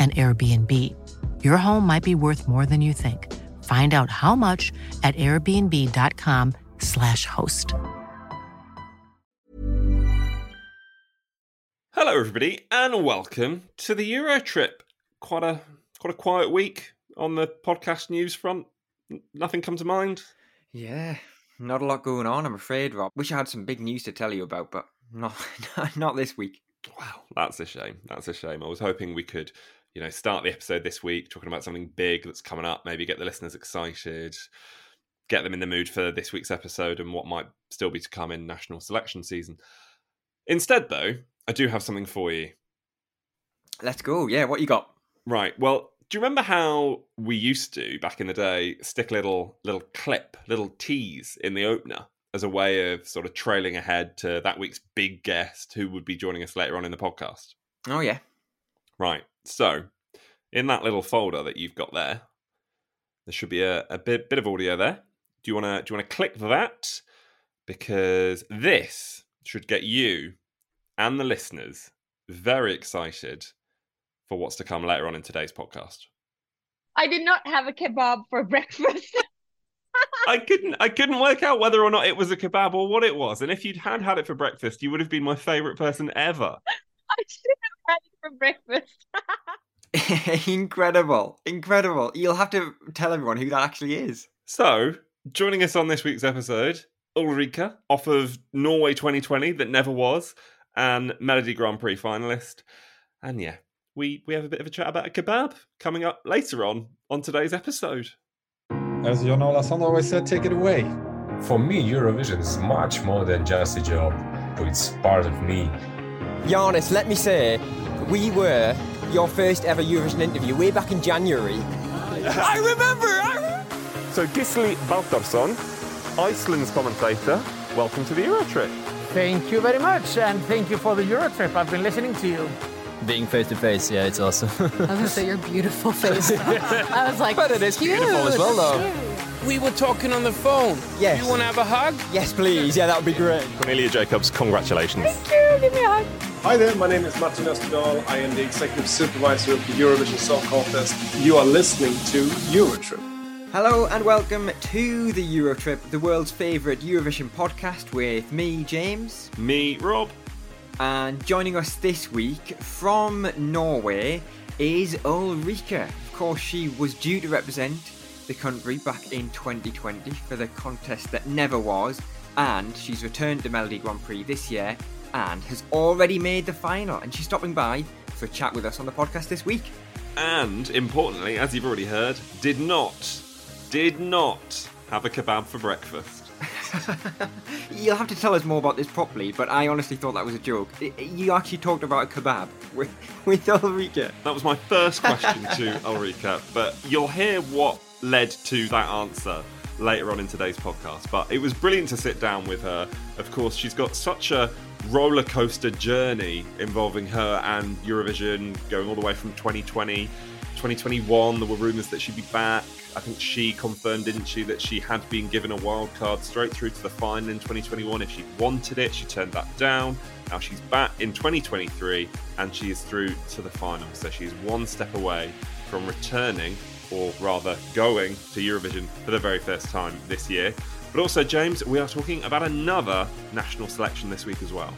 an Airbnb. Your home might be worth more than you think. Find out how much at airbnb.com/slash host. Hello, everybody, and welcome to the Euro trip. Quite a quite a quiet week on the podcast news front. Nothing come to mind. Yeah, not a lot going on, I'm afraid, Rob. Wish I had some big news to tell you about, but not not this week. Wow, that's a shame. That's a shame. I was hoping we could, you know, start the episode this week talking about something big that's coming up. Maybe get the listeners excited, get them in the mood for this week's episode and what might still be to come in national selection season. Instead, though, I do have something for you. Let's go. Yeah, what you got? Right. Well, do you remember how we used to back in the day stick a little little clip, little tease in the opener as a way of sort of trailing ahead to that week's big guest who would be joining us later on in the podcast? Oh yeah. Right. So, in that little folder that you've got there, there should be a, a bit bit of audio there. Do you want to do you want to click that because this should get you and the listeners very excited for what's to come later on in today's podcast. I did not have a kebab for breakfast. I couldn't I couldn't work out whether or not it was a kebab or what it was. And if you'd had had it for breakfast, you would have been my favorite person ever. I should have for breakfast. incredible, incredible. You'll have to tell everyone who that actually is. So, joining us on this week's episode, Ulrikke, off of Norway 2020 that never was, and Melodi Grand Prix finalist. And yeah, we we have a bit of a chat about a kebab coming up later on on today's episode. As Jon Ola Sand always said, take it away. For me, Eurovision is much more than just a job. But it's part of me. Giannis, let me say, we were your first ever Eurovision interview way back in January. I remember. I remember. So Gisli Baldursson, Iceland's commentator. Welcome to the Euro trip. Thank you very much, and thank you for the Euro trip. I've been listening to you. Being face to face, yeah, it's awesome. I was gonna say your beautiful face. I was like, but it is cute, beautiful as well, though. We were talking on the phone. Yes. You want to have a hug? Yes, please. Yeah, that would be great. Cornelia Jacobs, congratulations. Thank you. Give me a hug. Hi there, my name is Martin Österdahl. I am the executive supervisor of the Eurovision Song Contest. You are listening to Eurotrip. Hello and welcome to the Eurotrip, the world's favourite Eurovision podcast with me, James. Me, Rob. And joining us this week from Norway is Ulrikke. Of course, she was due to represent the country back in 2020 for the contest that never was, and she's returned to Melodi Grand Prix this year and has already made the final. And she's stopping by for a chat with us on the podcast this week. And importantly, as you've already heard, did not, did not have a kebab for breakfast. You'll have to tell us more about this properly, but I honestly thought that was a joke. You actually talked about a kebab with, with Ulrikke. That was my first question to Ulrikke, but you'll hear what led to that answer later on in today's podcast. But it was brilliant to sit down with her. Of course, she's got such a roller coaster journey involving her and Eurovision, going all the way from 2020, 2021. There were rumours that she'd be back. I think she confirmed, didn't she, that she had been given a wild card straight through to the final in 2021 if she wanted it. She turned that down. Now she's back in 2023 and she is through to the final. So she's one step away from returning, or rather going to Eurovision for the very first time this year. But also, James, we are talking about another national selection this week as well.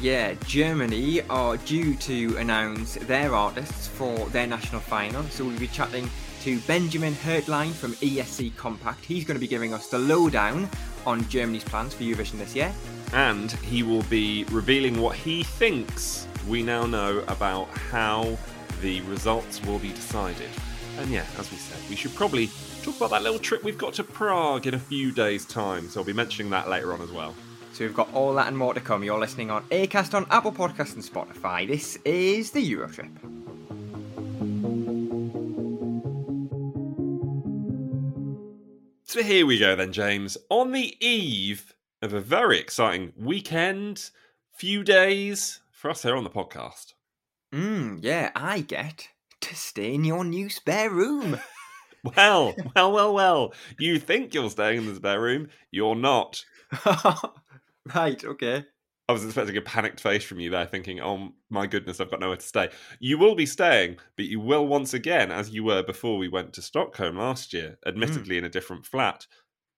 Yeah, Germany are due to announce their artists for their national final. So we'll be chatting to Benjamin Hertlein from ESC Kompakt. He's going to be giving us the lowdown on Germany's plans for Eurovision this year. And he will be revealing what he thinks we now know about how the results will be decided. And yeah, as we said, we should probably talk about that little trip we've got to Prague in a few days' time. So I'll be mentioning that later on as well. So we've got all that and more to come. You're listening on Acast on Apple Podcasts and Spotify. This is the Eurotrip. So here we go then, James. On the eve of a very exciting weekend, few days for us here on the podcast. Mm, yeah, I get to stay in your new spare room. Well, well, well, well. You think you're staying in the spare room, you're not. right, okay. I was expecting a panicked face from you there, thinking, oh my goodness, I've got nowhere to stay. You will be staying, but you will once again, as you were before we went to Stockholm last year, admittedly mm. in a different flat.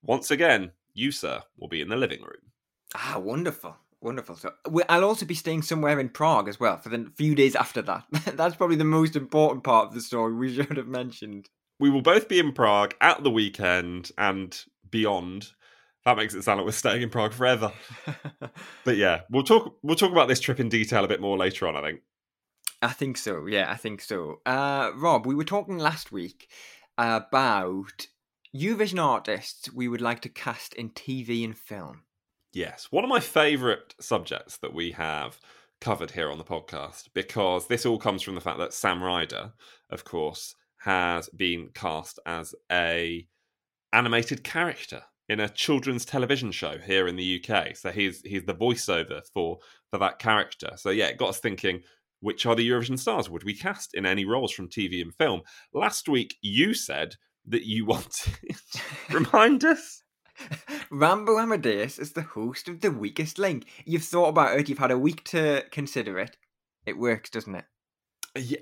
Once again, you, sir, will be in the living room. Ah, wonderful. Wonderful. So I'll also be staying somewhere in Prague as well for the few days after that. That's probably the most important part of the story we should have mentioned we will both be in Prague at the weekend and beyond. That makes it sound like we're staying in Prague forever. but yeah, we'll talk we'll talk about this trip in detail a bit more later on, I think. I think so. Yeah, I think so. Uh, Rob, we were talking last week about Eurovision artists we would like to cast in TV and film. Yes, one of my favourite subjects that we have covered here on the podcast because this all comes from the fact that Sam Ryder, of course, has been cast as a animated character in a children's television show here in the UK. So he's he's the voiceover for for that character. So yeah, it got us thinking which are the Eurovision stars would we cast in any roles from TV and film? Last week you said that you wanted remind us Rambo Amadeus is the host of The Weakest Link. You've thought about it, you've had a week to consider it. It works, doesn't it?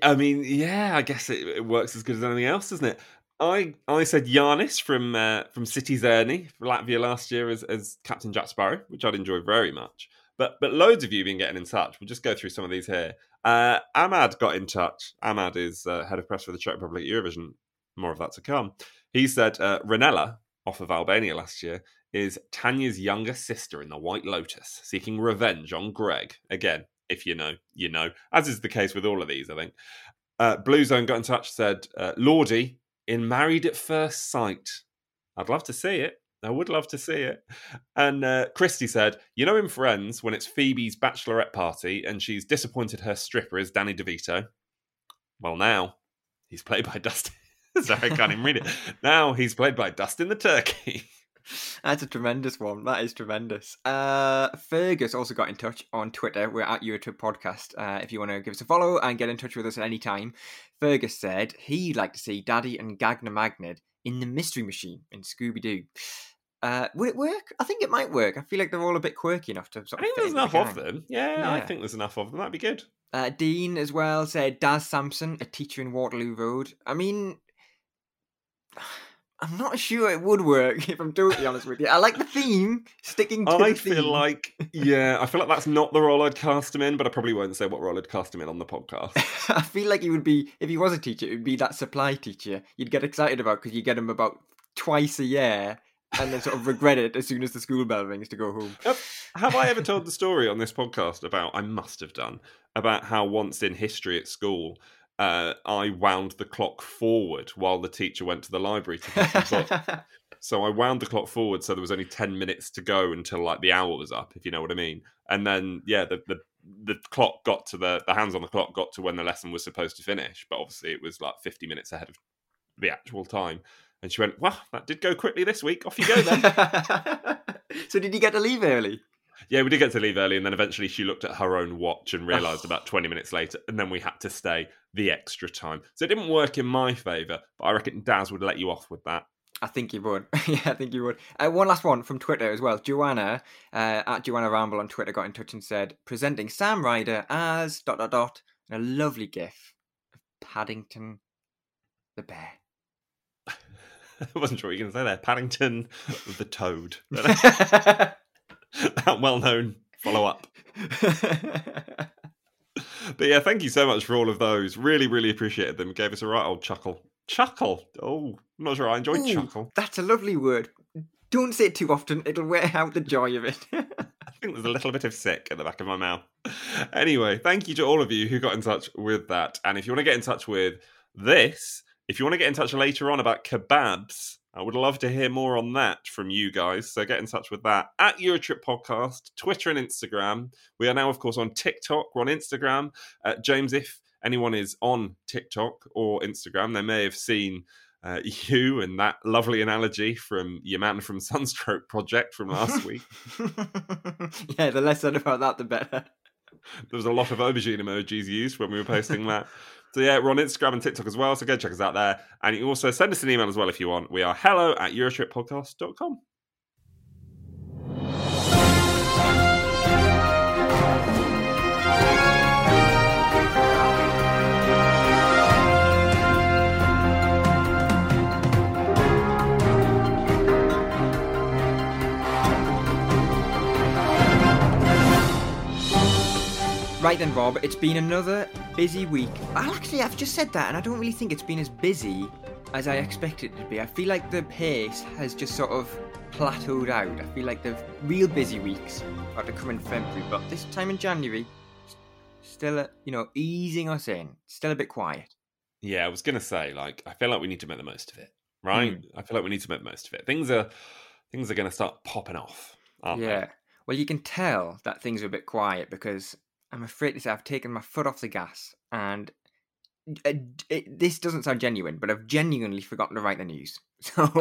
I mean, yeah, I guess it, it, works as good as anything else, doesn't it? I I said Jānis from uh, from Citi Zēni for Latvia last year as, as Captain Jack Sparrow, which I'd enjoy very much. But but loads of you have been getting in touch. We'll just go through some of these here. Uh, Ahmad got in touch. Ahmad is uh, head of press for the Czech Republic Eurovision. More of that to come. He said uh, Ranella, off of Albania last year, is Tanya's younger sister in the White Lotus, seeking revenge on Greg. Again, if you know, you know, as is the case with all of these, I think. Uh, Blue Zone got in touch, said, uh, Lordi in Married at First Sight. I'd love to see it. I would love to see it. And uh, Christy said, You know, in Friends, when it's Phoebe's bachelorette party and she's disappointed her stripper is Danny DeVito? Well, now he's played by Dustin. Sorry, I can't even read it. Now he's played by Dustin the Turkey. That's a tremendous one. That is tremendous. Uh, Fergus also got in touch on Twitter. We're at Eurotrip Podcast. Uh, if you want to give us a follow and get in touch with us at any time, Fergus said he'd like to see Daði and Gagnamagnið in the Mystery Machine in Scooby Doo. Uh, would it work? I think it might work. I feel like they're all a bit quirky enough to. Sort I think there's enough of them. Yeah, yeah, I think there's enough of them. That'd be good. Uh, Dean as well said Daz Sampson, a teacher in Waterloo Road. I mean, I'm not sure it would work if I'm totally honest with you. I like the theme, sticking to I the theme. feel like, yeah, I feel like that's not the role I'd cast him in, but I probably won't say what role I'd cast him in on the podcast. I feel like he would be, if he was a teacher, it would be that supply teacher you'd get excited about because you get him about twice a year and then sort of regret it as soon as the school bell rings to go home. Have I ever told the story on this podcast about, I must have done, about how once in history at school, uh, I wound the clock forward while the teacher went to the library to the book. So I wound the clock forward so there was only 10 minutes to go until like the hour was up, if you know what I mean. And then, yeah, the, the, the clock got to the, the hands on the clock got to when the lesson was supposed to finish. But obviously it was like 50 minutes ahead of the actual time. And she went, well, that did go quickly this week. Off you go then. so did you get to leave early? Yeah, we did get to leave early, and then eventually she looked at her own watch and realised about 20 minutes later, and then we had to stay the extra time. So it didn't work in my favour, but I reckon Daz would let you off with that. I think you would. yeah, I think you would. Uh, one last one from Twitter as well. Joanna uh, at Joanna Ramble on Twitter got in touch and said, presenting Sam Ryder as dot dot dot, and a lovely gif of Paddington the bear. I wasn't sure what you were going to say there. Paddington the Toad. that well known follow up. But yeah, thank you so much for all of those. Really, really appreciated them. Gave us a right old chuckle. Chuckle. Oh, I'm not sure I enjoyed Ooh, chuckle. That's a lovely word. Don't say it too often, it'll wear out the joy of it. I think there's a little bit of sick at the back of my mouth. Anyway, thank you to all of you who got in touch with that. And if you want to get in touch with this, if you want to get in touch later on about kebabs, I would love to hear more on that from you guys. So get in touch with that at Eurotrip Podcast, Twitter and Instagram. We are now, of course, on TikTok. We're on Instagram. Uh, James, if anyone is on TikTok or Instagram, they may have seen uh, you and that lovely analogy from your man from Sunstroke project from last week. yeah, the less said about that, the better. There was a lot of aubergine emojis used when we were posting that. So yeah, we're on Instagram and TikTok as well. So go check us out there. And you can also send us an email as well if you want. We are hello at eurotrippodcast.com. Right then, Rob, it's been another busy week. Well, actually, I've just said that, and I don't really think it's been as busy as I expected it to be. I feel like the pace has just sort of plateaued out. I feel like the real busy weeks are to come in February, but this time in January, still, uh, you know, easing us in. Still a bit quiet. Yeah, I was gonna say, like, I feel like we need to make the most of it, right? Mm. I feel like we need to make the most of it. Things are things are gonna start popping off, aren't yeah. Well, you can tell that things are a bit quiet because I'm afraid to say I've taken my foot off the gas, and uh, it, it, this doesn't sound genuine, but I've genuinely forgotten to write the news. So?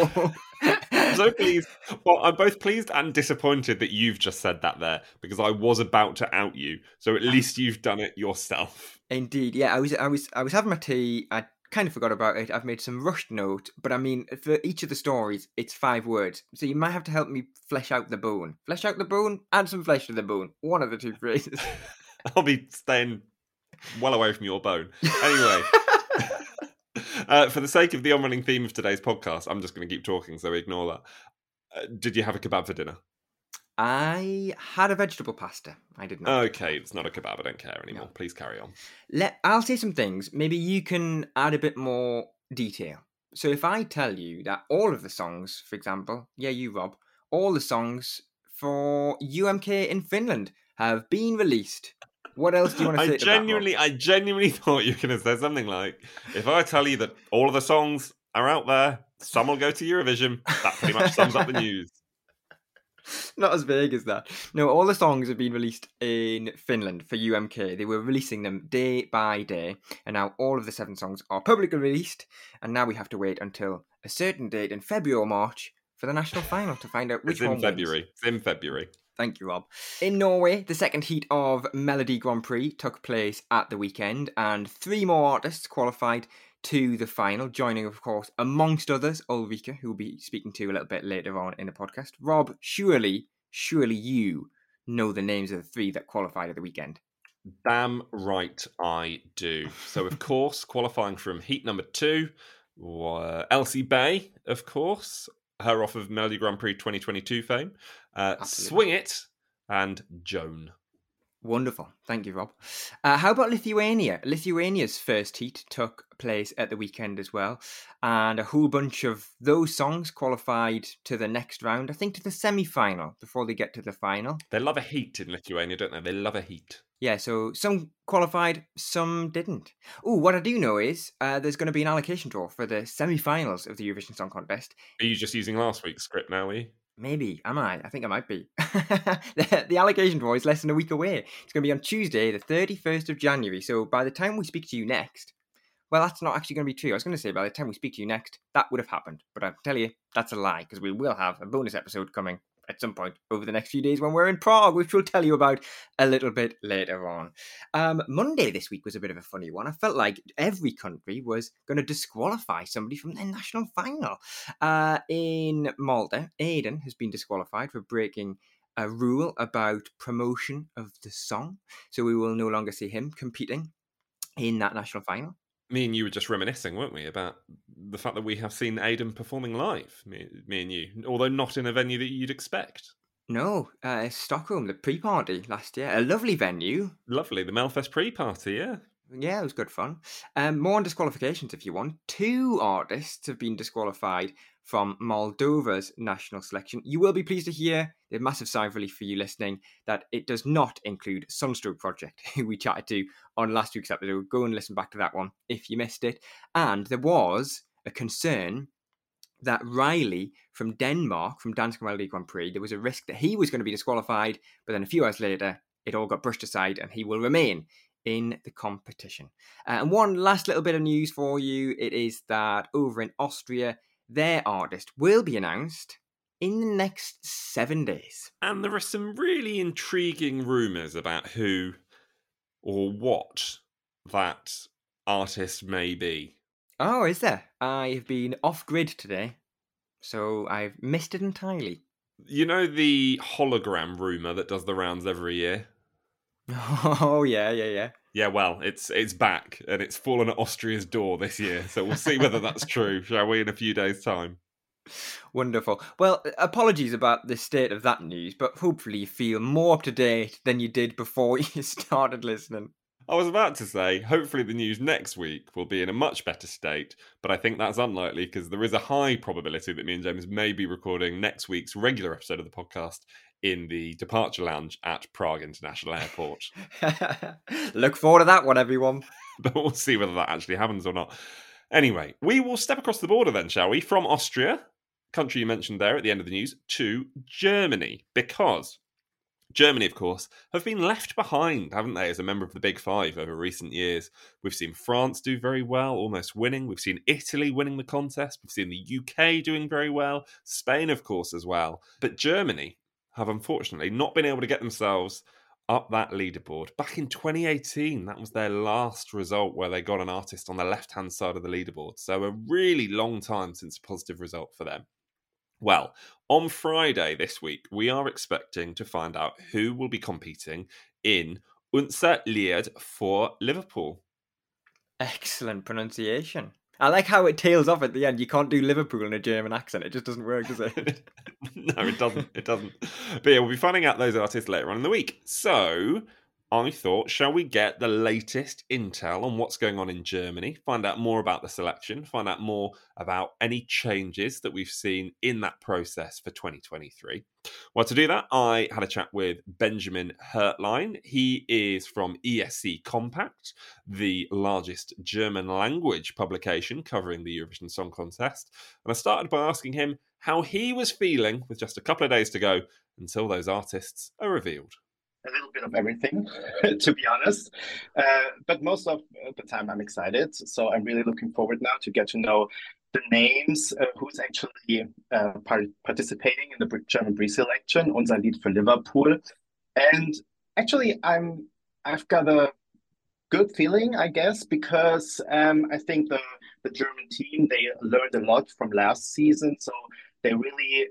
I'm so pleased. Well, I'm both pleased and disappointed that you've just said that there because I was about to out you. So at least you've done it yourself. Indeed, yeah. I was, I was, I was having my tea. I kind of forgot about it. I've made some rushed note, but I mean, for each of the stories, it's five words. So you might have to help me flesh out the bone. Flesh out the bone, add some flesh to the bone. One of the two phrases. I'll be staying well away from your bone. Anyway, uh, for the sake of the on-running theme of today's podcast, I'm just going to keep talking, so ignore that. Uh, did you have a kebab for dinner? I had a vegetable pasta. I did not. Okay, it's not a kebab. I don't care anymore. No. Please carry on. Let I'll say some things. Maybe you can add a bit more detail. So if I tell you that all of the songs, for example, yeah, you Rob, all the songs for UMK in Finland have been released. What else do you want to say? I genuinely, I genuinely thought you were going to say something like, "If I tell you that all of the songs are out there, some will go to Eurovision." That pretty much sums up the news. Not as vague as that. No, all the songs have been released in Finland for UMK. They were releasing them day by day, and now all of the seven songs are publicly released. And now we have to wait until a certain date in February or March for the national final to find out which It's in one wins. February. It's in February. Thank you, Rob. In Norway, the second heat of Melodi Grand Prix took place at the weekend, and three more artists qualified to the final, joining, of course, amongst others, Ulrikke, who we'll be speaking to a little bit later on in the podcast. Rob, surely, surely you know the names of the three that qualified at the weekend. Damn right I do. So, of course, qualifying from heat number two, were Elsie Bay, of course, her off of Melodi Grand Prix 2022 fame, uh, Swing It, and Joan. Wonderful. Thank you, Rob. Uh, how about Lithuania? Lithuania's first heat took place at the weekend as well, and a whole bunch of those songs qualified to the next round, I think to the semi final before they get to the final. They love a heat in Lithuania, don't they? They love a heat. Yeah, so some qualified, some didn't. Oh, what I do know is uh, there's going to be an allocation draw for the semi finals of the Eurovision Song Contest. Are you just using last week's script now, are you? Maybe, am I? I think I might be. the, the allocation draw is less than a week away. It's going to be on Tuesday, the 31st of January. So by the time we speak to you next, well, that's not actually going to be true. I was going to say by the time we speak to you next, that would have happened. But I tell you, that's a lie because we will have a bonus episode coming at some point over the next few days when we're in Prague, which we'll tell you about a little bit later on. Um, Monday this week was a bit of a funny one. I felt like every country was going to disqualify somebody from their national final. Uh, in Malta, Aidan has been disqualified for breaking a rule about promotion of the song, so we will no longer see him competing in that national final me and you were just reminiscing, weren't we, about the fact that we have seen Aidan performing live, me, me and you, although not in a venue that you'd expect. No, uh, Stockholm, the pre-party last year, a lovely venue. Lovely, the Melfest pre-party, yeah. Yeah, it was good fun. Um, more on disqualifications if you want. Two artists have been disqualified from Moldova's national selection. You will be pleased to hear, a massive sigh of relief for you listening, that it does not include Sunstroke Project, who we chatted to on last week's episode. Go and listen back to that one if you missed it. And there was a concern that Reiley from Denmark, from Dansk Melodi Grand Prix, there was a risk that he was going to be disqualified, but then a few hours later, it all got brushed aside and he will remain in the competition. Uh, and one last little bit of news for you it is that over in Austria, their artist will be announced in the next seven days. And there are some really intriguing rumours about who or what that artist may be. Oh, is there? I've been off grid today, so I've missed it entirely. You know the hologram rumour that does the rounds every year? Oh yeah, yeah, yeah. Yeah, well, it's it's back and it's fallen at Austria's door this year. So we'll see whether that's true, shall we, in a few days' time. Wonderful. Well, uh, apologies about the state of that news, but hopefully you feel more up to date than you did before you started listening. I was about to say, hopefully the news next week will be in a much better state, but I think that's unlikely because there is a high probability that me and James may be recording next week's regular episode of the podcast in the departure lounge at Prague International Airport. Look forward to that one, everyone. but we'll see whether that actually happens or not. Anyway, we will step across the border then, shall we? From Austria, country you mentioned there at the end of the news, to Germany, because Germany, of course, have been left behind, haven't they, as a member of the Big Five over recent years? We've seen France do very well, almost winning. We've seen Italy winning the contest. We've seen the UK doing very well. Spain, of course, as well. But Germany have unfortunately not been able to get themselves up that leaderboard. Back in 2018, that was their last result where they got an artist on the left hand side of the leaderboard. So, a really long time since a positive result for them. Well, on Friday this week, we are expecting to find out who will be competing in Unser Lied for Liverpool. Excellent pronunciation. I like how it tails off at the end. You can't do Liverpool in a German accent. It just doesn't work, does it? no, it doesn't. It doesn't. But yeah, we'll be finding out those artists later on in the week. So I thought, shall we get the latest intel on what's going on in Germany, find out more about the selection, find out more about any changes that we've seen in that process for 2023? Well, to do that, I had a chat with Benjamin Hertlein. He is from ESC Kompakt, the largest German language publication covering the Eurovision Song Contest. And I started by asking him how he was feeling with just a couple of days to go until those artists are revealed a little bit of everything, to be honest. Uh, but most of the time, I'm excited. So I'm really looking forward now to get to know the names, uh, who's actually uh, part- participating in the German pre-selection, Unser Lied für Liverpool. And actually, I'm I've got a good feeling, I guess, because um, I think the the German team they learned a lot from last season, so they really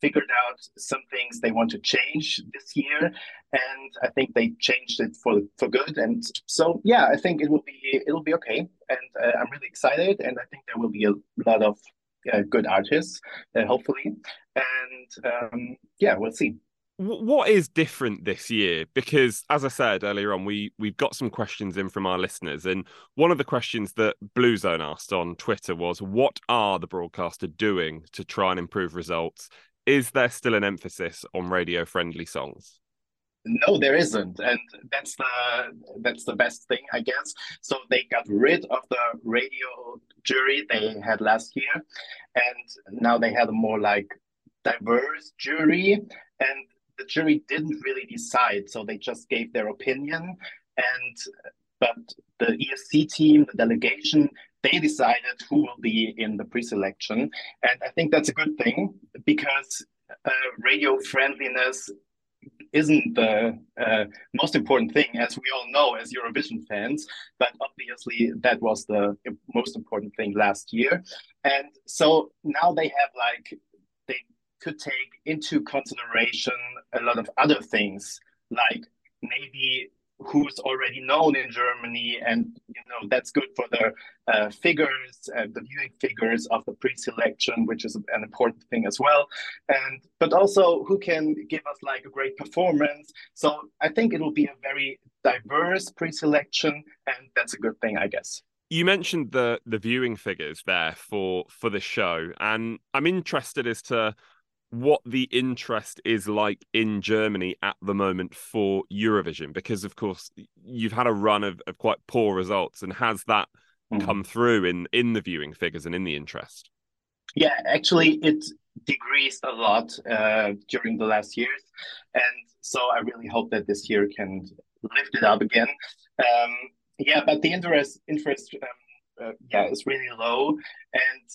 figured out some things they want to change this year, and I think they changed it for for good. And so, yeah, I think it will be it'll be okay, and uh, I'm really excited, and I think there will be a lot of uh, good artists, uh, hopefully, and um, yeah, we'll see. What is different this year? Because as i said earlier on we we've got some questions in from our listeners and one of the questions that blue zone asked on twitter was what are the broadcaster doing to try and improve results is there still an emphasis on radio friendly songs? No, there isn't, and that's the that's the best thing, I guess. So they got rid of the radio jury they had last year, and now they had a more like diverse jury, and the jury didn't really decide, so they just gave their opinion, and but the ESC team, the delegation, they decided who will be in the pre-selection, and I think that's a good thing because uh, radio friendliness isn't the uh, most important thing, as we all know as Eurovision fans. But obviously, that was the most important thing last year. And so now they have like, they could take into consideration a lot of other things, like maybe who's already known in Germany, and you know that's good for the uh, figures, uh, the viewing figures of the pre-selection, which is an important thing as well. And but also who can give us like a great performance. So I think it'll be a very diverse pre-selection, and that's a good thing, I guess. You mentioned the the viewing figures there for for the show, and I'm interested as to what the interest is like in Germany at the moment for Eurovision, because of course you've had a run of, of quite poor results, and has that mm. come through in in the viewing figures and in the interest? Yeah, actually, it decreased a lot uh, during the last years, and so I really hope that this year can lift it up again. Um, yeah, but the interest interest um, uh, yeah is really low, and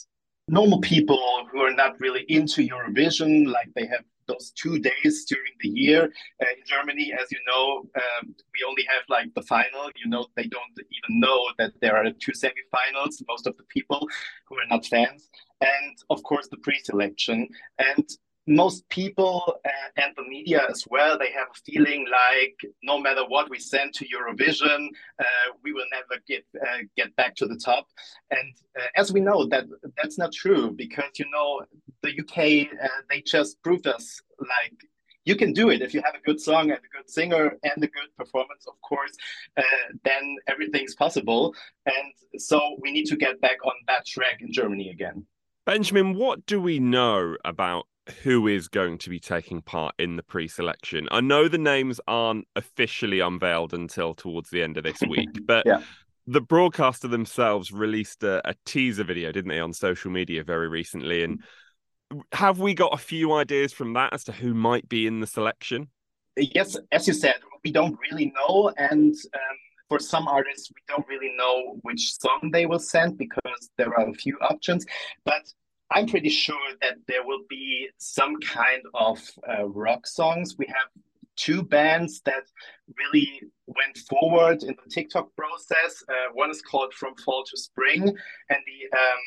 normal people who are not really into Eurovision, like they have those two days during the year. Uh, in Germany, as you know, um, we only have like the final. You know, they don't even know that there are two semifinals. Most of the people who are not fans, and of course the pre-selection. And most people uh, and the media as well they have a feeling like no matter what we send to eurovision uh, we will never get uh, get back to the top. And uh, as we know that that's not true because you know the uk uh, they just proved us like you can do it. If you have a good song and a good singer and a good performance of course uh, then everything's possible. And so we need to get back on that track in germany again. Benjamin what do we know about who is going to be taking part in the pre-selection. I know the names aren't officially unveiled until towards the end of this week, but yeah. the broadcaster themselves released a, a, teaser video, didn't they, on social media very recently? And have we got a few ideas from that as to who might be in the selection? Yes, as you said, we don't really know, and um, for some artists, we don't really know which song they will send because there are a few options. But I'm pretty sure that there will be some kind of uh, rock songs. We have two bands that really went forward in the TikTok process. Uh, one is called From Fall to Spring, and the um,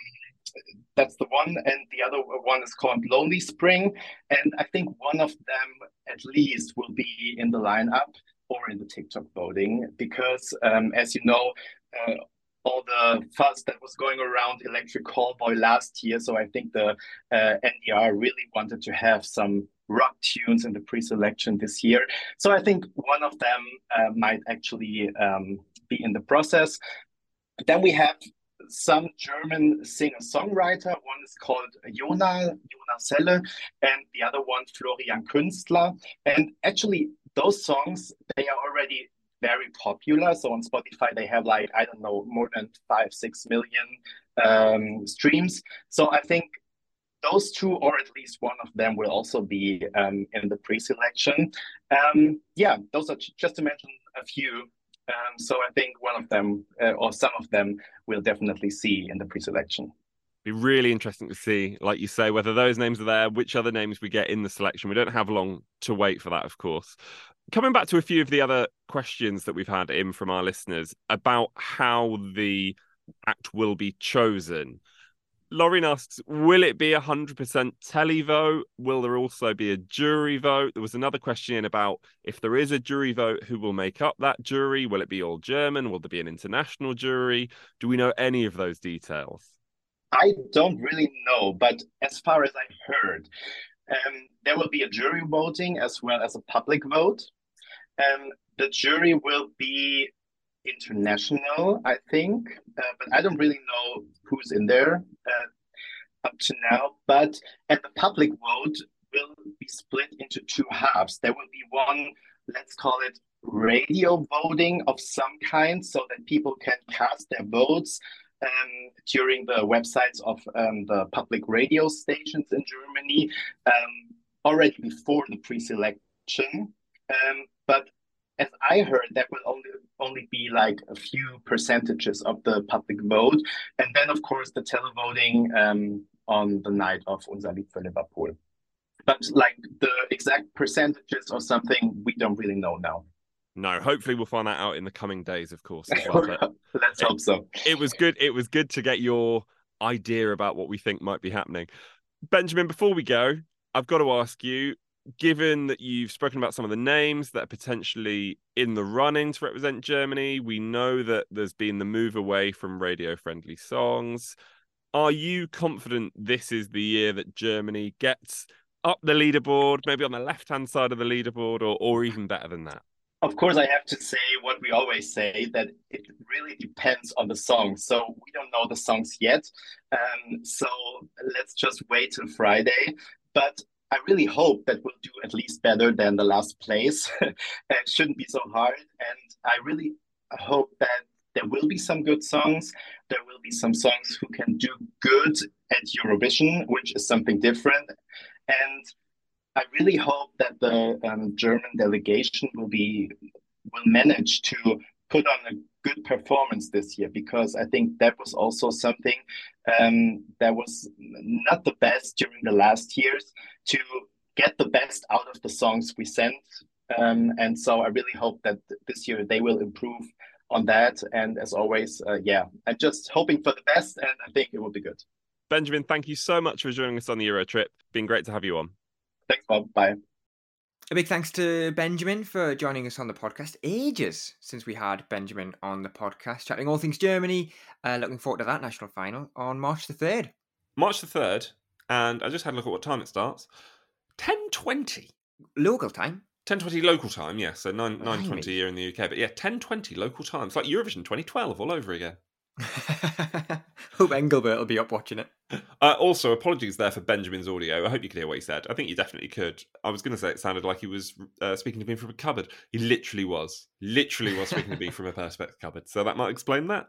that's the one, and the other one is called Lonely Spring. And I think one of them, at least, will be in the lineup or in the TikTok voting because, um, as you know, uh, all the fuss that was going around Electric Callboy last year. So I think the uh, NDR really wanted to have some rock tunes in the pre-selection this year. So I think one of them uh, might actually um, be in the process. Then we have some German singer-songwriter. One is called Jona, Jona Selle, and the other one Florian Künstler. And actually, those songs, they are already very popular. So on Spotify, they have like, I don't know, more than five, six million um, streams. So I think those two, or at least one of them, will also be um, in the pre selection. Um, yeah, those are just to mention a few. Um, so I think one of them, uh, or some of them, will definitely see in the pre selection be really interesting to see, like you say, whether those names are there, which other names we get in the selection. We don't have long to wait for that, of course coming back to a few of the other questions that we've had in from our listeners about how the act will be chosen. Lauren asks, will it be a 100% televote? Will there also be a jury vote? There was another question in about if there is a jury vote, who will make up that jury? Will it be all German? Will there be an international jury? Do we know any of those details? I don't really know, but as far as I've heard, um, there will be a jury voting as well as a public vote. Um, the jury will be international, I think, uh, but I don't really know who's in there uh, up to now. But at the public vote will be split into two halves. There will be one, let's call it radio voting of some kind, so that people can cast their votes um, during the websites of um, the public radio stations in Germany um, already before the pre-selection. Um, but as I heard, that will only only be like a few percentages of the public vote, and then of course the televoting um, on the night of Unser Lied für Liverpool. but like the exact percentages or something, we don't really know now. No, hopefully we'll find that out in the coming days, of course. As well. Let's hope so. It was good. It was good to get your idea about what we think might be happening. Benjamin, before we go, I've got to ask you, given that you've spoken about some of the names that are potentially in the running to represent Germany, we know that there's been the move away from radio friendly songs. Are you confident this is the year that Germany gets up the leaderboard, maybe on the left hand side of the leaderboard, or, or even better than that? Of course, I have to say what we always say that it really depends on the song. So we don't know the songs yet. Um, so let's just wait till Friday. But I really hope that we'll do at least better than the last place. it shouldn't be so hard. And I really hope that there will be some good songs. There will be some songs who can do good at Eurovision, which is something different. And I really hope that the um, German delegation will be will manage to put on a good performance this year because I think that was also something um, that was not the best during the last years to get the best out of the songs we sent. Um, and so I really hope that this year they will improve on that. And as always, uh, yeah, I'm just hoping for the best, and I think it will be good. Benjamin, thank you so much for joining us on the Euro trip. Been great to have you on. Thanks, Bob. Bye. A big thanks to Benjamin for joining us on the podcast. Ages since we had Benjamin on the podcast, chatting all things Germany. Uh, looking forward to that national final on March the 3rd. March the 3rd, and I just had a look at what time it starts. 10.20. Local time? 10.20 local time, yes. So 9, 9.20 here in the UK. But yeah, 10.20 local time. It's like Eurovision 2012 all over again. Hope Engelbert will be up watching it. Uh, also, apologies there for Benjamin's audio. I hope you could hear what he said. I think you definitely could. I was going to say it sounded like he was uh, speaking to me from a cupboard. He literally was. Literally was speaking to me from a perspex cupboard. So that might explain that.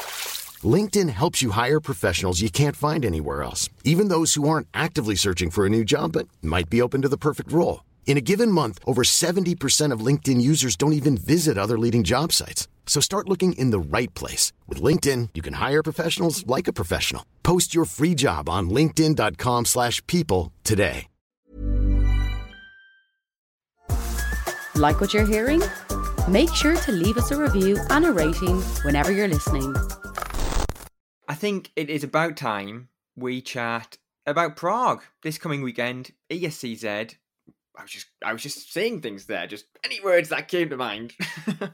LinkedIn helps you hire professionals you can't find anywhere else, even those who aren't actively searching for a new job but might be open to the perfect role. In a given month, over 70% of LinkedIn users don't even visit other leading job sites. So start looking in the right place. With LinkedIn, you can hire professionals like a professional. Post your free job on linkedin.com slash people today. Like what you're hearing? Make sure to leave us a review and a rating whenever you're listening. I think it is about time we chat about Prague this coming weekend. ESCZ. I was just I was just saying things there, just any words that came to mind.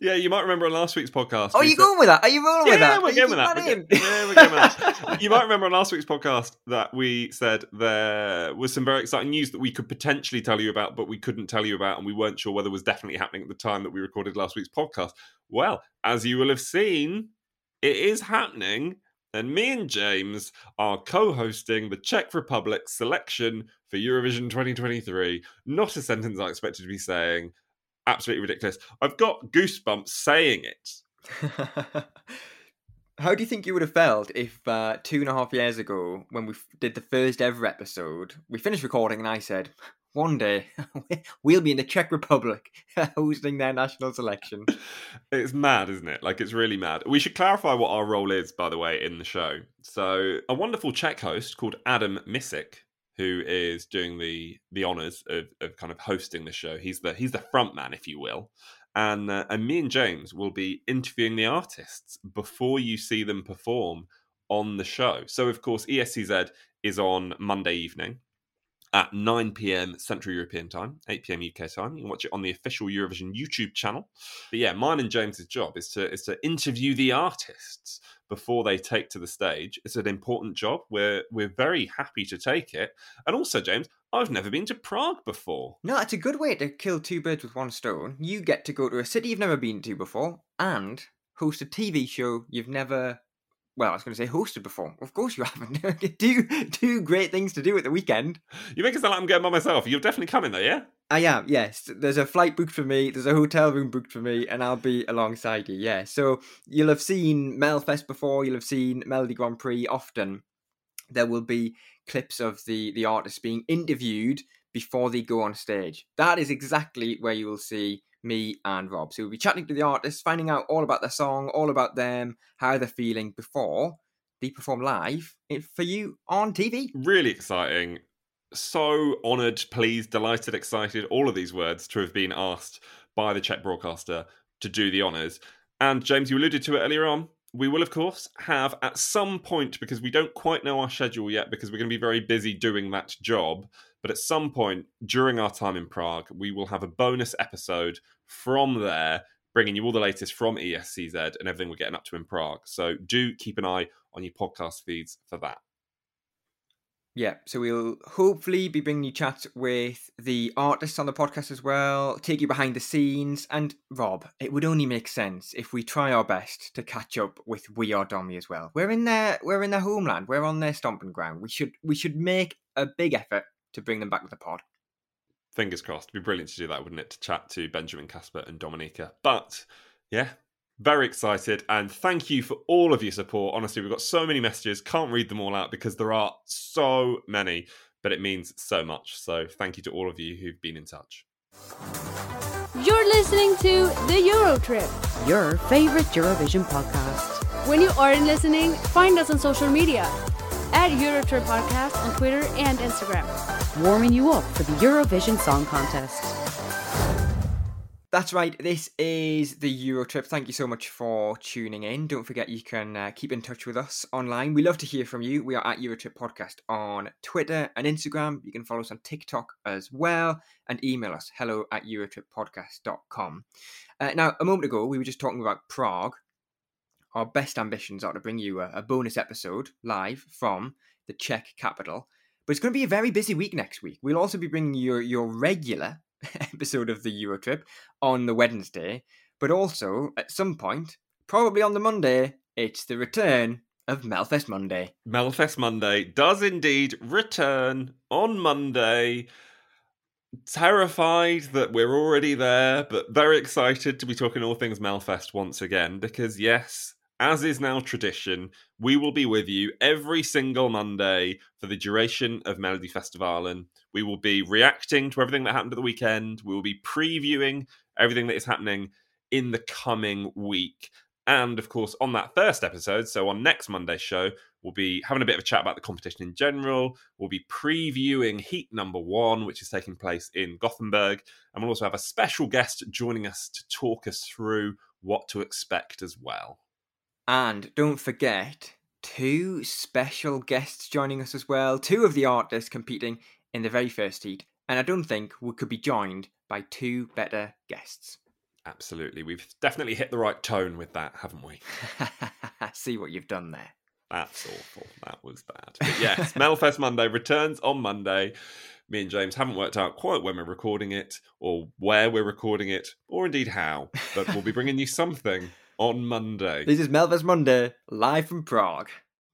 Yeah, you might remember on last week's podcast. Oh, we you going with that? Are you rolling yeah, with that? we're going with that. keeping We're yeah, we're going with that. You might remember on last week's podcast that we said there was some very exciting news that we could potentially tell you about, but we couldn't tell you about, and we weren't sure whether it was definitely happening at the time that we recorded last week's podcast. Well, as you will have seen, it is happening. And me and James are co hosting the Czech Republic selection for Eurovision 2023. Not a sentence I expected to be saying. Absolutely ridiculous. I've got goosebumps saying it. How do you think you would have felt if uh, two and a half years ago, when we f- did the first ever episode, we finished recording and I said, one day we'll be in the Czech Republic hosting their national selection? It's mad, isn't it? Like, it's really mad. We should clarify what our role is, by the way, in the show. So, a wonderful Czech host called Adam Mišík, who is doing the the honors of, of kind of hosting the show. He's the he's the front man, if you will. And uh, and me and James will be interviewing the artists before you see them perform on the show. So, of course, ESCZ is on Monday evening. at 9 p.m. Central European Time, 8 p.m. UK time. You can watch it on the official Eurovision YouTube channel. But yeah, mine and James's job is to is to interview the artists before they take to the stage. It's an important job. We're we're very happy to take it. And also, James, I've never been to Prague before. No, it's a good way to kill two birds with one stone. You get to go to a city you've never been to before and host a TV show you've never well, I was going to say hosted before. Of course you haven't. two, two great things to do at the weekend. You make it sound like I'm going by myself. You're definitely coming though, yeah? I am, yes. There's a flight booked for me, there's a hotel room booked for me, and I'll be alongside you, yeah. So you'll have seen Melfest before, you'll have seen Melodi Grand Prix often. There will be clips of the, the artists being interviewed before they go on stage. That is exactly where you will see me and Rob. So we'll be chatting to the artists, finding out all about their song, all about them, how they're feeling before they perform live eh, for you on TV. Really exciting. So honoured, pleased, delighted, excited, all of these words to have been asked by the Czech broadcaster to do the honours. And James, you alluded to it earlier on. We will, of course, have at some point, because we don't quite know our schedule yet, because we're going to be very busy doing that job, but at some point during our time in Prague, we will have a bonus episode from there, bringing you all the latest from ESCZ and everything we're getting up to in Prague. So do keep an eye on your podcast feeds for that. Yeah, so we'll hopefully be bringing you chats with the artists on the podcast as well, take you behind the scenes, and Rob, it would only make sense if we try our best to catch up with We Are Domi as well. We're in their we're in their homeland, we're on their stomping ground. We should we should make a big effort to bring them back to the pod. Fingers crossed. It'd be brilliant to do that, wouldn't it? To chat to Benjamin Casper and Dominika. But yeah, very excited. And thank you for all of your support. Honestly, we've got so many messages. Can't read them all out because there are so many, but it means so much. So thank you to all of you who've been in touch. You're listening to The Euro Trip, your favorite Eurovision podcast. When you aren't listening, find us on social media at Eurotrip Podcast on Twitter and Instagram. Warming you up for the Eurovision Song Contest. That's right, this is the Eurotrip. Thank you so much for tuning in. Don't forget you can uh, keep in touch with us online. We love to hear from you. We are at Eurotrip Podcast on Twitter and Instagram. You can follow us on TikTok as well and email us hello at eurotrippodcast.com. Uh, now, a moment ago, we were just talking about Prague our best ambitions are to bring you a, a bonus episode live from the Czech capital. But it's going to be a very busy week next week. We'll also be bringing you your, your regular episode of the Euro trip on the Wednesday. But also, at some point, probably on the Monday, it's the return of Melfest Monday. Melfest Monday does indeed return on Monday. Terrified that we're already there, but very excited to be talking all things Melfest once again because, yes, as is now tradition, we will be with you every single Monday for the duration of Melodifestivalen. We will be reacting to everything that happened at the weekend. We will be previewing everything that is happening in the coming week. And of course, on that first episode, so on next Monday's show, we'll be having a bit of a chat about the competition in general. We'll be previewing heat number one, which is taking place in Gothenburg. And we'll also have a special guest joining us to talk us through what to expect as well. And don't forget, two special guests joining us as well. Two of the artists competing in the very first heat. And I don't think we could be joined by two better guests. Absolutely. We've definitely hit the right tone with that, haven't we? See what you've done there. That's awful. That was bad. But yes, Melfest Monday returns on Monday. Me and James haven't worked out quite when we're recording it, or where we're recording it, or indeed how. But we'll be bringing you something on Monday. This is Melfest Monday, live from Prague.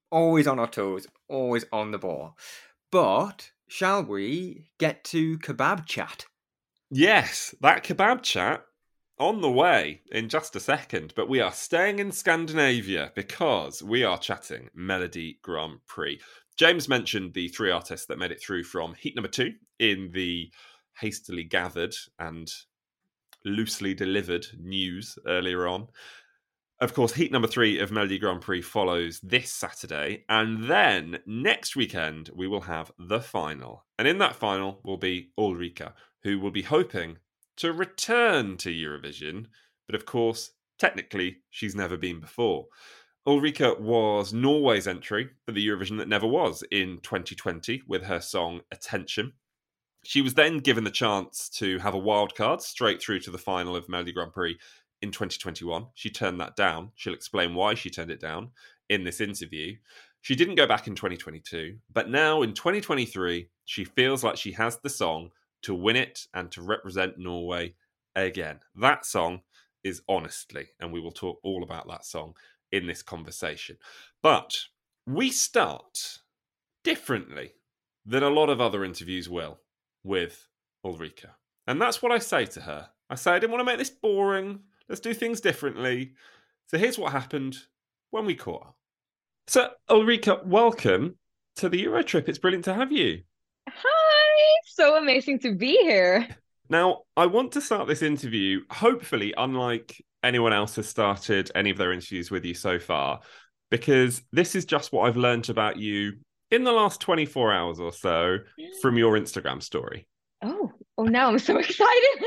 Always on our toes, always on the ball. But shall we get to kebab chat? Yes, that kebab chat on the way in just a second. But we are staying in Scandinavia because we are chatting Melodi Grand Prix. James mentioned the three artists that made it through from heat number two in the hastily gathered and loosely delivered news earlier on. Of course, heat number three of Melodi Grand Prix follows this Saturday. And then next weekend, we will have the final. And in that final will be Ulrikke, who will be hoping to return to Eurovision. But of course, technically, she's never been before. Ulrikke was Norway's entry for the Eurovision that never was in 2020 with her song Attention. She was then given the chance to have a wild card straight through to the final of Melodi Grand Prix in 2021. She turned that down. She'll explain why she turned it down in this interview. She didn't go back in 2022, but now in 2023, she feels like she has the song to win it and to represent Norway again. That song is Honestly, and we will talk all about that song in this conversation. But we start differently than a lot of other interviews will with Ulrikke. And that's what I say to her. I say, I didn't want to make this boring. Let's do things differently. So here's what happened when we caught up. So, Ulrikke, welcome to the Euro trip. It's brilliant to have you. Hi, so amazing to be here. Now, I want to start this interview, hopefully, unlike anyone else has started any of their interviews with you so far, because this is just what I've learned about you in the last 24 hours or so from your Instagram story. Oh, oh, now I'm so excited.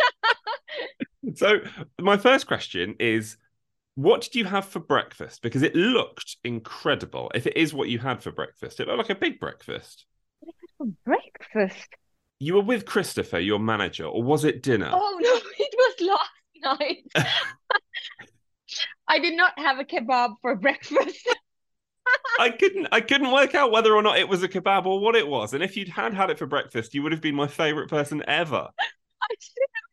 So, my first question is what did you have for breakfast? Because it looked incredible. If it is what you had for breakfast, it looked like a big breakfast. for breakfast? You were with Christopher, your manager, or was it dinner? Oh no, it was last night. I did not have a kebab for breakfast. I couldn't I couldn't work out whether or not it was a kebab or what it was. And if you'd had had it for breakfast, you would have been my favorite person ever. I should have had it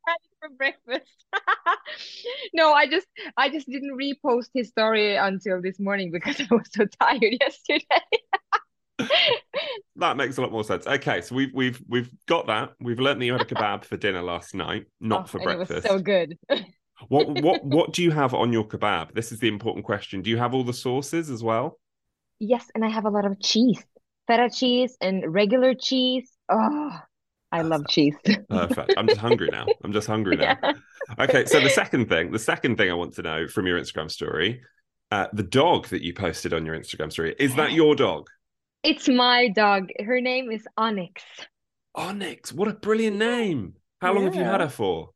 for breakfast. no, I just I just didn't repost his story until this morning because I was so tired yesterday. that makes a lot more sense. Okay, so we've we've we've got that. We've learned that you had a kebab for dinner last night, not Oh, for and it breakfast. was so good. what what what do you have on your kebab? This is the important question. Do you have all the sauces as well? yes, and I have a lot of cheese, feta cheese and regular cheese. Oh, I love cheese. Perfect. I'm just hungry now. I'm just hungry now. Okay, so the second thing, the second thing I want to know from your Instagram story, uh, the dog that you posted on your Instagram story, is that your dog? It's my dog. Her name is Onyx. Onyx. What a brilliant name. How long have you had her for?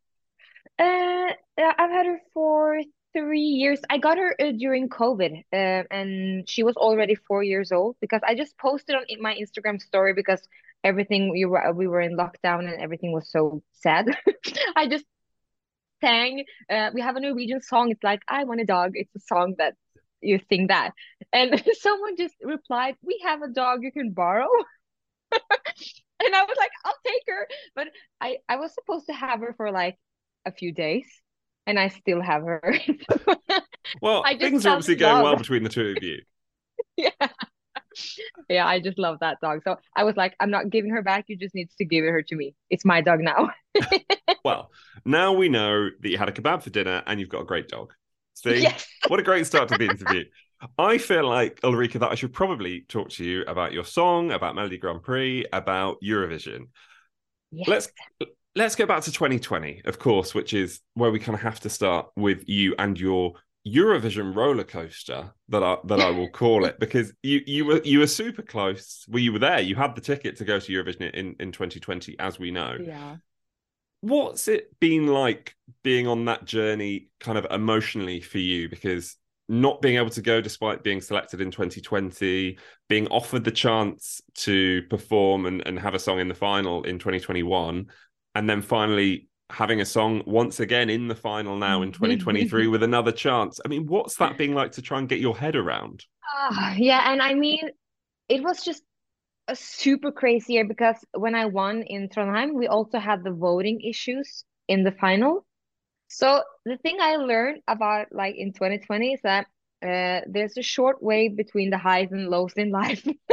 Uh, uh, I've had her for three years. I got her uh, during COVID, uh, and she was already four years old because I just posted on my Instagram story because everything we were we were in lockdown and everything was so sad. I just sang. Uh, we have a Norwegian song. It's like I want a dog. It's a song that you sing that, and someone just replied, "We have a dog you can borrow." And I was like, I'll take her. But I, I was supposed to have her for like a few days, and I still have her. Well, I things are obviously going well between the two of you. yeah. Yeah, I just love that dog. So I was like, I'm not giving her back. You just need to give her to me. It's my dog now. Well, now we know that you had a kebab for dinner and you've got a great dog. See? Yes. What a great start to the interview. I feel like, Ulrikke, that I should probably talk to you about your song, about Melodi Grand Prix, about Eurovision. Let's let's go back to 2020, of course, which is where we kind of have to start with you and your Eurovision roller coaster that I that I will call it because you you were you were super close. Well, you were there. You had the ticket to go to Eurovision in in 2020, as we know. Yeah. What's it been like being on that journey, kind of emotionally for you? Because not being able to go despite being selected in 2020, being offered the chance to perform and, and have a song in the final in 2021, and then finally having a song once again in the final now in 2023 with another chance. I mean, what's that being like to try and get your head around? Ah, yeah, and I mean, it was just a super crazy year because when I won in Trondheim, we also had the voting issues in the final. So the thing I learned about like in 2020 is that uh, there's a short way between the highs and lows in life.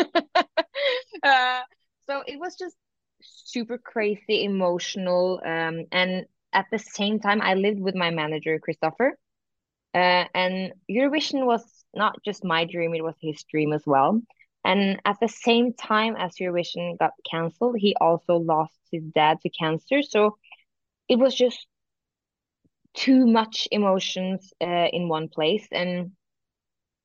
uh, so it was just super crazy emotional. Um, and at the same time, I lived with my manager, Christopher. Uh, and Eurovision was not just my dream, it was his dream as well. And at the same time as Eurovision got cancelled, he also lost his dad to cancer. So it was just too much emotions uh, in one place. And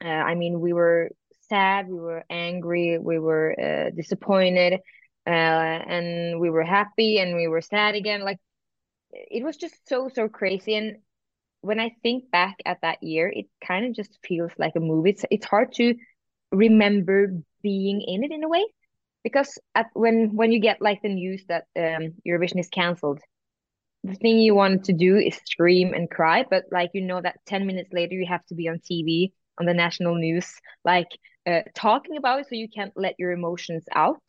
uh, I mean, we were sad, we were angry, we were uh, disappointed, uh, and we were happy, and we were sad again. Like it was just so, so crazy. And when I think back at that year, it kind of just feels like a movie. It's it's hard to remember being in it in a way. because at when when you get like the news that um Eurovision is cancelled, the thing you want to do is scream and cry, but like you know that 10 minutes later you have to be on TV on the national news, like uh, talking about it so you can't let your emotions out.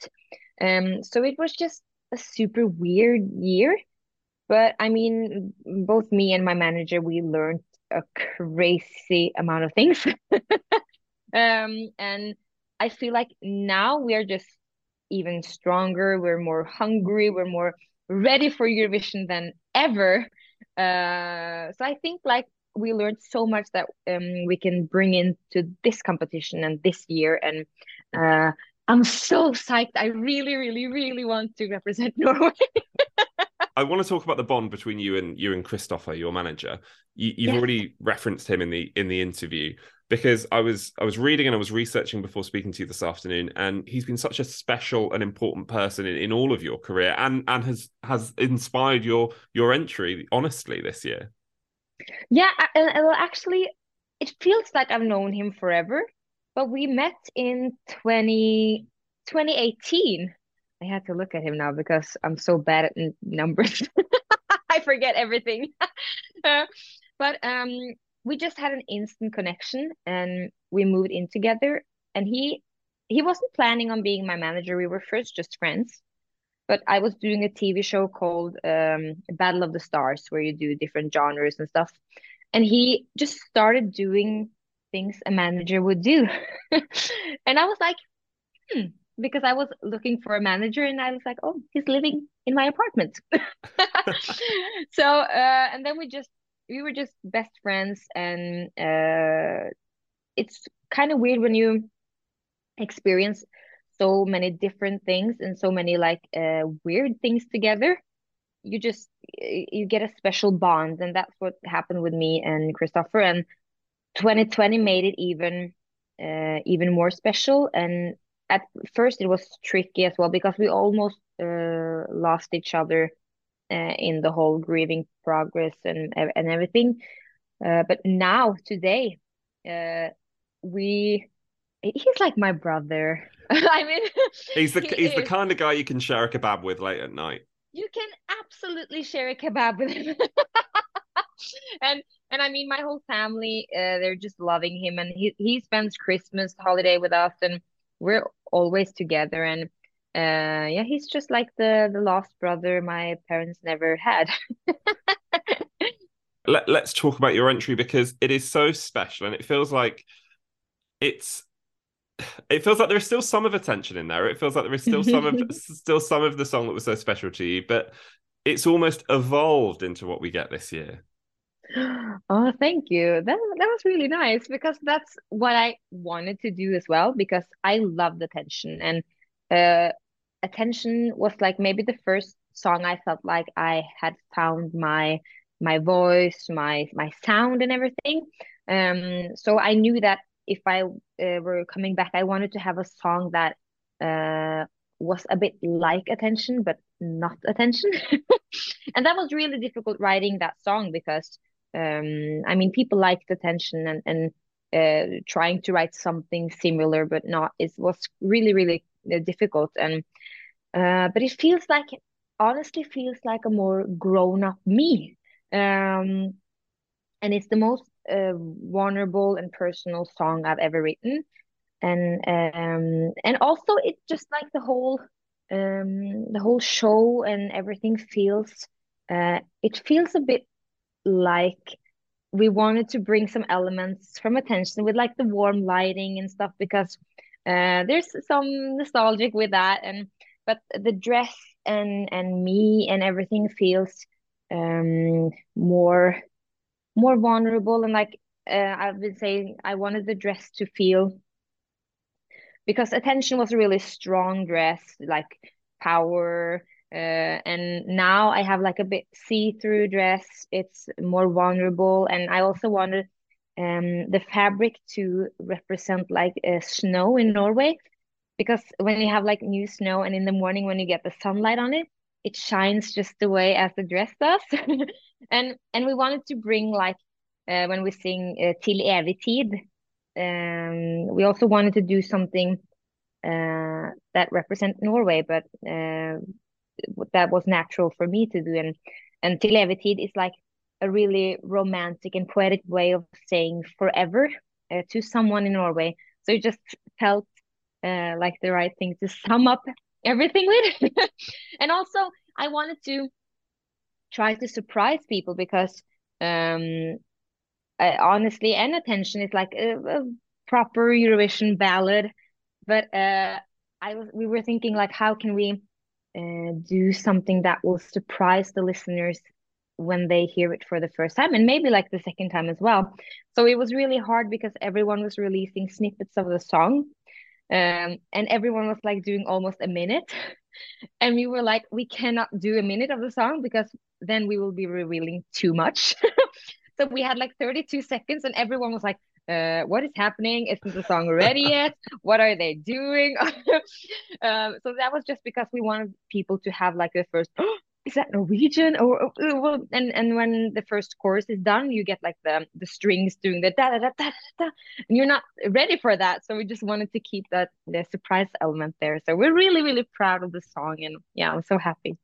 Um, so it was just a super weird year. But I mean, both me and my manager, we learned a crazy amount of things. um, and I feel like now we are just even stronger. We're more hungry. We're more ready for Eurovision than ever. Uh, so I think like we learned so much that um, we can bring into this competition and this year. And uh, I'm so psyched. I really, really, really want to represent Norway. I want to talk about the bond between you and you and Christopher, your manager. You, have already referenced him in the in the interview because I was I was reading and I was researching before speaking to you this afternoon, and he's been such a special and important person in, in all of your career, and and has has inspired your your entry honestly this year. Yeah, well, actually, it feels like I've known him forever, but we met in 20, 2018. I had to look at him now because I'm so bad at numbers. I forget everything. but um, we just had an instant connection, and we moved in together. And he he wasn't planning on being my manager. We were first just friends, but I was doing a TV show called um, Battle of the Stars, where you do different genres and stuff. And he just started doing things a manager would do, and I was like, hmm because I was looking for a manager and I was like, oh, he's living in my apartment. so uh, and then we just we were just best friends and uh, it's kind of weird when you experience so many different things and so many like uh, weird things together you just you get a special bond and that's what happened with me and christopher and 2020 made it even uh, even more special and at first it was tricky as well because we almost uh, lost each other uh, in the whole grieving progress and and everything. Uh, but now today, uh, we he's like my brother. I mean, he's the he he's is. the kind of guy you can share a kebab with late at night. You can absolutely share a kebab with him. and and I mean my whole family uh, they're just loving him. And he he spends Christmas holiday with us and we're always together. And uh yeah he's just like the the lost brother my parents never had. Let, let's talk about your entry because it is so special and it feels like it's it feels like there is still some of attention in there. It feels like there is still some of still some of the song that was so special to you but it's almost evolved into what we get this year Oh, thank you. That that was really nice because that's what I wanted to do as well because I love the attention and uh attention was like maybe the first song I felt like I had found my my voice, my my sound and everything. Um so I knew that if I uh, were coming back I wanted to have a song that uh was a bit like attention but not attention. and that was really difficult writing that song because um i mean people liked attention and and uh, trying to write something similar but not it was really really uh, difficult. And uh but it feels like honestly feels like a more grown up me. Um and it's the most uh, vulnerable and personal song i've ever written. And um and also it's just like the whole um the whole show and everything feels uh it feels a bit like we wanted to bring some elements from attention with like the warm lighting and stuff because uh, there's some nostalgic with that and but the dress and and me and everything feels um more more vulnerable and like uh, I've been saying I wanted the dress to feel because attention was a really strong dress like power uh, and now I have like a bit see-through dress. It's more vulnerable, and I also wanted um, the fabric to represent like uh, snow in Norway, because when you have like new snow, and in the morning when you get the sunlight on it, it shines just the way as the dress does. and and we wanted to bring like uh, when we sing uh, Til evig um, we also wanted to do something uh, that represent Norway, but uh, that was natural for me to do. And and Til evig is like a really romantic and poetic way of saying forever uh, to someone in Norway. So it just felt uh, like the right thing to sum up everything with. and also, I wanted to try to surprise people because um, honestly, and attention is like a, a proper Eurovision ballad. But uh, I was we were thinking like, how can we uh, do something that will surprise the listeners when they hear it for the first time and maybe like the second time as well. So it was really hard because everyone was releasing snippets of the song um, and everyone was like doing almost a minute. And we were like we cannot do a minute of the song because then we will be revealing too much. So we had like 32 seconds and everyone was like uh, what is happening? Isn't the song ready yet? what are they doing? um, so that was just because we wanted people to have like the first, oh, is that Norwegian? Or, or, well, and and when the first chorus is done, you get like the the strings doing the da da da da da, and you're not ready for that. So we just wanted to keep that the surprise element there. So we're really really proud of the song, and yeah, I'm so happy.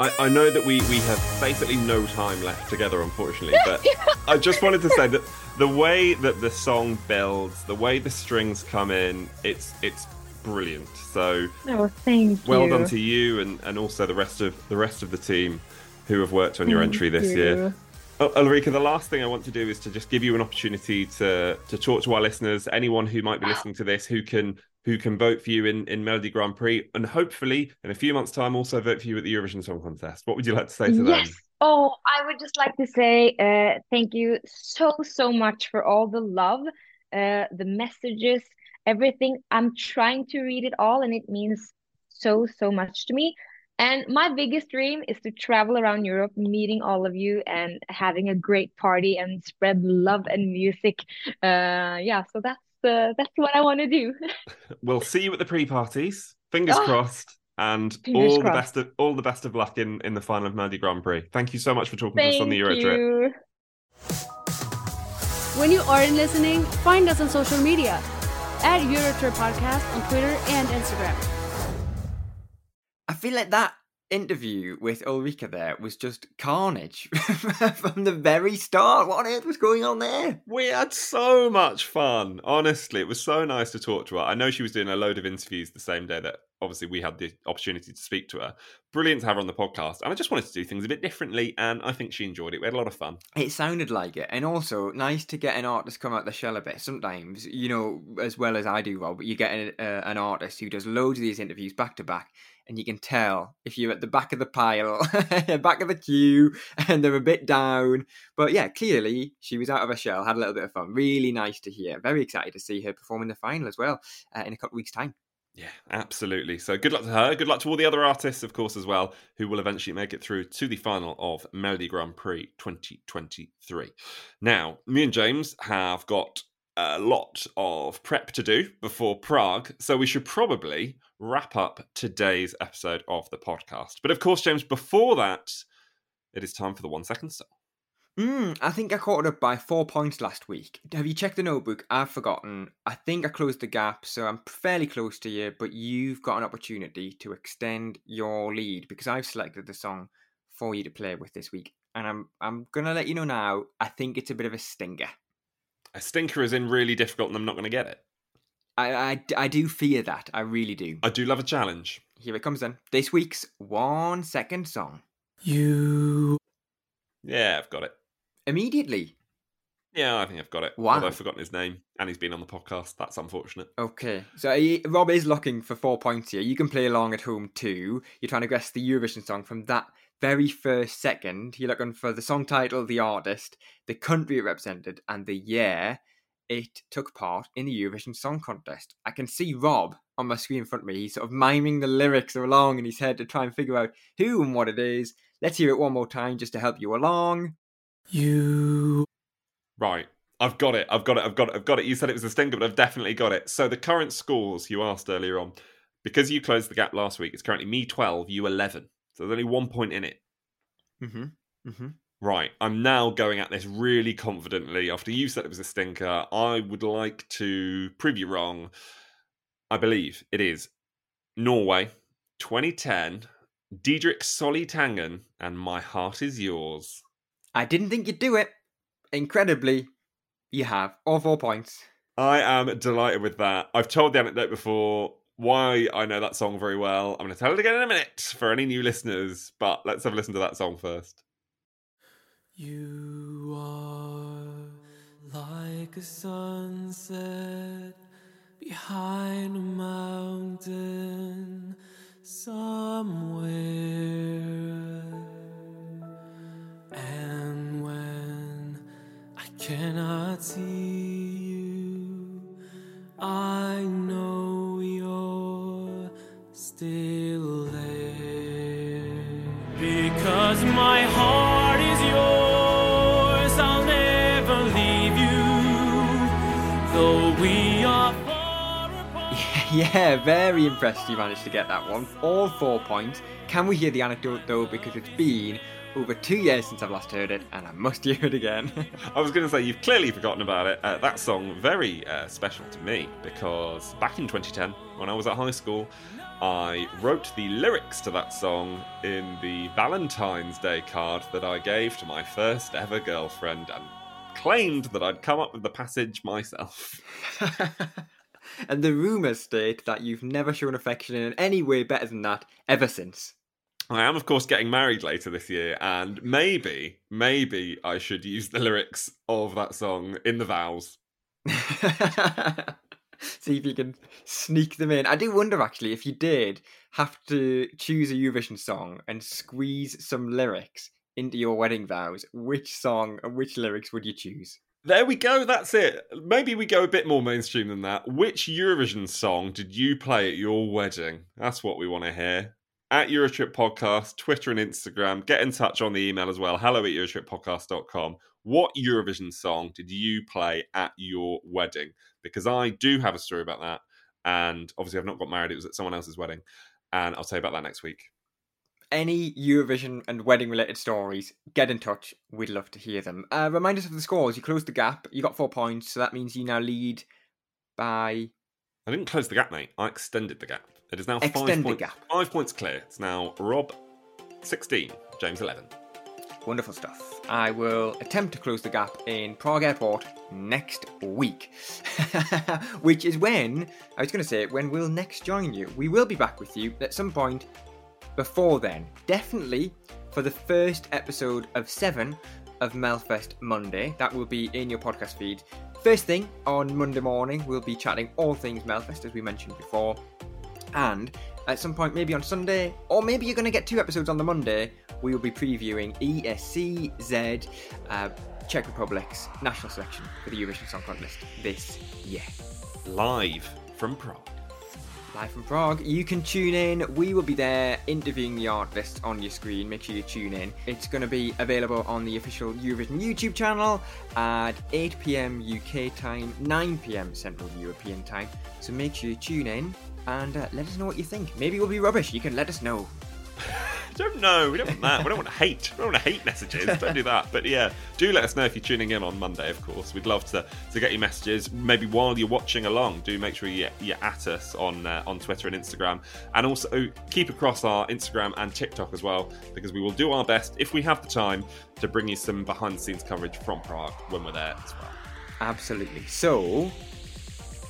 I, I know that we, we have basically no time left together, unfortunately, but I just wanted to say that the way that the song builds, the way the strings come in, it's it's brilliant. So oh, thank well you. done to you and, and also the rest of the rest of the team who have worked on your entry this you. year. Oh, Ulrikke, the last thing I want to do is to just give you an opportunity to to talk to our listeners, anyone who might be listening to this, who can who can vote for you in, in Melodi Grand Prix, and hopefully in a few months' time also vote for you at the Eurovision Song Contest. What would you like to say to them? Yes. Oh, I would just like to say uh, thank you so, so much for all the love, uh, the messages, everything. I'm trying to read it all, and it means so, so much to me. And my biggest dream is to travel around Europe, meeting all of you and having a great party and spread love and music. Uh, yeah, so that's uh, that's what I want to do. We'll see you at the pre-parties. Fingers Oh. crossed. And Fingers all the best of all the best of luck in, in the final of Melodi Grand Prix. Thank you so much for talking to us on the Euro trip. When you aren't listening, find us on social media at Eurotrip Podcast on Twitter and Instagram. I feel like that interview with Ulrikke there was just carnage from the very start. What on earth was going on there? We had so much fun. Honestly, it was so nice to talk to her. I know she was doing a load of interviews the same day that obviously we had the opportunity to speak to her. Brilliant to have her on the podcast. And I just wanted to do things a bit differently. And I think she enjoyed it. We had a lot of fun. It sounded like it, and also nice to get an artist come out the shell a bit. Sometimes, you know, as well as I do, Rob, you get an, uh, an artist who does loads of these interviews back to back, and you can tell if you're at the back of the pile, back of the queue, and they're a bit down. But yeah, clearly she was out of her shell, had a little bit of fun. Really nice to hear. Very excited to see her perform in the final as well uh, in a couple of weeks' time. Yeah, absolutely. So good luck to her. Good luck to all the other artists, of course, as well, who will eventually make it through to the final of Melodi Grand Prix 2023. Now, me and James have got a lot of prep to do before Prague, so we should probably wrap up today's episode of the podcast. But of course, James, before that, it is time for the one second song. Hmm, I think I caught up by four points last week. Have you checked the notebook? I've forgotten. I think I closed the gap, so I'm fairly close to you, but you've got an opportunity to extend your lead because I've selected the song for you to play with this week. And I'm I'm gonna let you know now, I think it's a bit of a stinker. A stinker is in really difficult and I'm not going to get it. I, I, I do fear that. I really do. I do love a challenge. Here it comes then. This week's one second song. You. Yeah, I've got it. Immediately. Yeah, I think I've got it. Wow. Although I've forgotten his name and he's been on the podcast. That's unfortunate. Okay, so he- Rob is looking for four points here. You can play along at home too. You're trying to guess the Eurovision song from that very first second. You're looking for the song title, the artist, the country it represented, and the year. It took part in the Eurovision Song Contest. I can see Rob on my screen in front of me. He's sort of miming the lyrics along in his head to try and figure out who and what it is. Let's hear it one more time just to help you along. You. Right. I've got it. I've got it. I've got it. I've got it. You said it was a stinker, but I've definitely got it. So the current scores you asked earlier on, because you closed the gap last week, it's currently me 12, you 11. So there's only one point in it. Mm-hmm. Mm-hmm. Right. I'm now going at this really confidently. After you said it was a stinker, I would like to prove you wrong. I believe it is Norway, 2010, Didrik Solli-Tangen, and My Heart Is Yours. I didn't think you'd do it. Incredibly, you have all four points. I am delighted with that. I've told the anecdote before why I know that song very well. I'm going to tell it again in a minute for any new listeners, but let's have a listen to that song first. You are like a sunset behind a mountain somewhere. And when I cannot see yeah, very impressed you managed to get that one. All four points. Can we hear the anecdote though? Because it's been over two years since I've last heard it, and I must hear it again. I was going to say, you've clearly forgotten about it. Uh, that song, very uh, special to me, because back in 2010, when I was at high school, I wrote the lyrics to that song in the Valentine's Day card that I gave to my first ever girlfriend and claimed that I'd come up with the passage myself. and the rumours state that you've never shown affection in any way better than that ever since. I am, of course, getting married later this year, and maybe, maybe I should use the lyrics of that song in the vows. See if you can sneak them in. I do wonder, actually, if you did have to choose a Eurovision song and squeeze some lyrics into your wedding vows, which song and which lyrics would you choose? There we go. That's it. Maybe we go a bit more mainstream than that. Which Eurovision song did you play at your wedding? That's what we want to hear. At Eurotrip Podcast, Twitter and Instagram. Get in touch on the email as well. Hello at EurotripPodcast.com. What Eurovision song did you play at your wedding? Because I do have a story about that. And obviously, I've not got married. It was at someone else's wedding. And I'll tell you about that next week any Eurovision and wedding related stories, get in touch. We'd love to hear them. Uh, remind us of the scores. You closed the gap. You got four points, so that means you now lead by. I didn't close the gap, mate. I extended the gap. It is now Extend five points. gap. Five points clear. It's now Rob, sixteen, James, eleven. Wonderful stuff. I will attempt to close the gap in Prague Airport next week, which is when I was going to say when we'll next join you. We will be back with you at some point before then. Definitely for the first episode of seven of Melfest Monday. That will be in your podcast feed. First thing on Monday morning, we'll be chatting all things Melfest as we mentioned before. And at some point, maybe on Sunday, or maybe you're going to get two episodes on the Monday, we will be previewing ESCZ, uh, Czech Republic's national selection for the Eurovision Song Contest this year. Live from Prague. Live from Prague. You can tune in. We will be there interviewing the artist on your screen. Make sure you tune in. It's going to be available on the official Eurovision YouTube channel at 8 pm UK time, 9 pm Central European time. So make sure you tune in and uh, let us know what you think. Maybe we'll be rubbish. You can let us know. don't know. We don't want that. We don't want to hate. We don't want to hate messages. Don't do that. But yeah, do let us know if you're tuning in on Monday. Of course, we'd love to to get your messages. Maybe while you're watching along, do make sure you you're at us on uh, on Twitter and Instagram, and also keep across our Instagram and TikTok as well, because we will do our best if we have the time to bring you some behind the scenes coverage from Prague when we're there as well. Absolutely. So,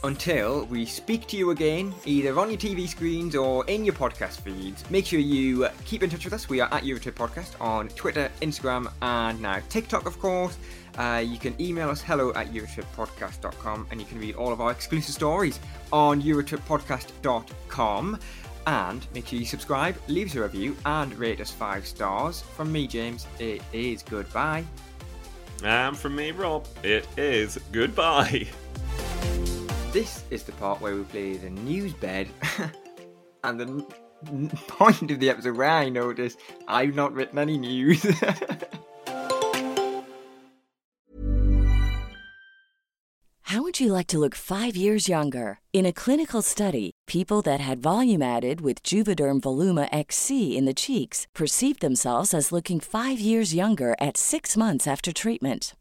until we speak to you again, either on your TV screens or in your podcast feeds, make sure you keep in touch with us. We are at Eurotrip Podcast on Twitter, Instagram, and now TikTok, of course. Uh, you can email us hello at eurotrippodcast.com and you can read all of our exclusive stories on eurotrippodcast.com. And make sure you subscribe, leave us a review, and rate us five stars. From me, James, it is goodbye. And from me, Rob, it is goodbye. This is the part where we play the news bed, and the point of the episode where I notice I've not written any news. How would you like to look five years younger? In a clinical study, people that had volume added with Juvederm Voluma XC in the cheeks perceived themselves as looking five years younger at six months after treatment.